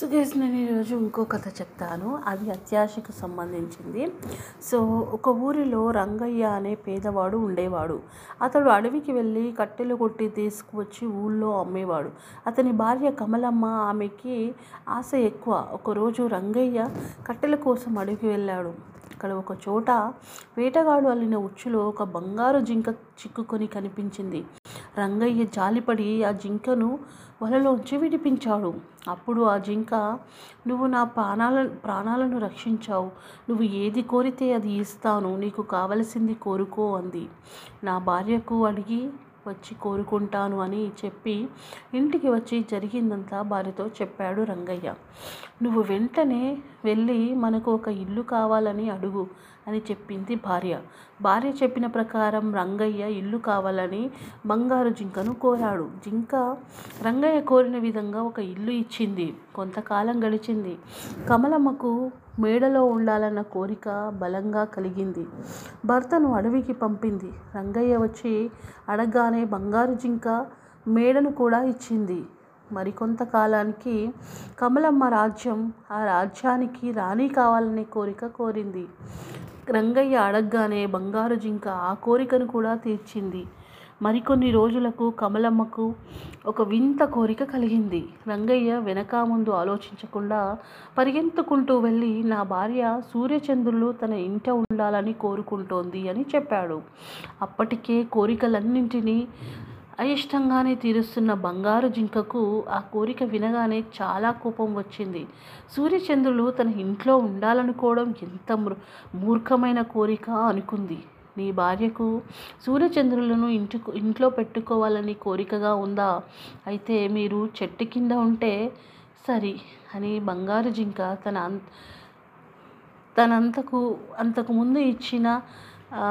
So guys నేను ఈరోజు ఇంకో కథ చెప్తాను. అది అత్యాశకు సంబంధించింది. సో ఒక ఊరిలో రంగయ్య అనే పేదవాడు ఉండేవాడు. అతడు అడవికి వెళ్ళి కట్టెలు కొట్టి తీసుకువచ్చి ఊళ్ళో అమ్మేవాడు. అతని భార్య కమలమ్మ ఆమెకి ఆశ ఎక్కువ. ఒకరోజు రంగయ్య కట్టెల కోసం అడవికి వెళ్ళాడు. అక్కడ ఒక చోట వేటగాడు అల్లిన ఉచ్చులో ఒక బంగారు జింక చిక్కుకొని కనిపించింది. రంగయ్య జాలిపడి ఆ జింకను వలలోంచి విడిపించాడు. అప్పుడు ఆ జింక నువ్వు నా ప్రాణాల ప్రాణాలను రక్షించావు. నువ్వు ఏది కోరితే అది ఇస్తాను. నీకు కావలసింది కోరుకో అంది. నా భార్యకు అడిగి వచ్చి కోరుకుంటాను అని చెప్పి ఇంటికి వచ్చి జరిగిందంతా భార్యతో చెప్పాడు రంగయ్య. నువ్వు వెంటనే వెళ్ళి మనకు ఒక ఇల్లు కావాలని అడుగు అని చెప్పింది భార్య. భార్య చెప్పిన ప్రకారం రంగయ్య ఇల్లు కావాలని బంగారు జింకను కోరాడు. జింక రంగయ్య కోరిన విధంగా ఒక ఇల్లు ఇచ్చింది. కొంతకాలం గడిచింది. కమలమ్మకు మేడలో ఉండాలన్న కోరిక బలంగా కలిగింది. భర్తను అడవికి పంపింది. రంగయ్య వచ్చి అడగగానే బంగారు జింక మేడను కూడా ఇచ్చింది. మరికొంత కాలానికి కమలమ్మ రాజ్యం ఆ రాజ్యానికి రాణి కావాలనే కోరిక కోరింది. రంగయ్య అడగగానే బంగారు జింక ఆ కోరికను కూడా తీర్చింది. మరికొన్ని రోజులకు కమలమ్మకు ఒక వింత కోరిక కలిగింది. రంగయ్య వెనక ముందు ఆలోచించకుండా పరిగెత్తుకుంటూ వెళ్ళి నా భార్య సూర్యచంద్రులు తన ఇంట ఉండాలని కోరుకుంటోంది అని చెప్పాడు. అప్పటికే కోరికలన్నింటినీ అయిష్టంగానే తీరుస్తున్న బంగారు జింకకు ఆ కోరిక వినగానే చాలా కోపం వచ్చింది. సూర్యచంద్రులు తన ఇంట్లో ఉండాలనుకోవడం ఎంత మూర్ఖమైన కోరిక అనుకుంది. నీ భార్యకు సూర్యచంద్రులను ఇంటి ఇంట్లో పెట్టుకోవాలని కోరికగా ఉందా? అయితే మీరు చెట్టు కింద ఉంటే సరి అని బంగారు జింక తన తనంతకు అంతకుముందు ఇచ్చిన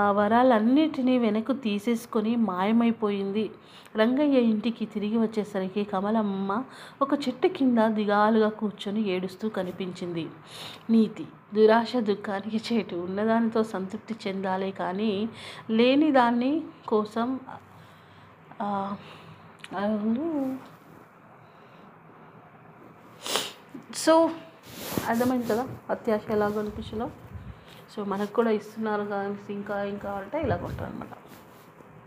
వరాలన్నిటినీ వెనక్కు తీసేసుకొని మాయమైపోయింది. రంగయ్య ఇంటికి తిరిగి వచ్చేసరికి కమలమ్మ ఒక చెట్టు కింద దిగాలుగా కూర్చొని ఏడుస్తూ కనిపించింది. నీతి దురాశ దుఃఖానికి చేటు. ఉన్నదానితో సంతృప్తి చెందాలే కానీ లేని దాన్ని కోసం సో అర్థమైంది కదా? అత్యాశ ఎలాగో అనిపించలో సో మనకు కూడా ఇస్తున్నారు కానీ ఇంకా ఇంకా అంటే ఇలా కొంటారు అనమాట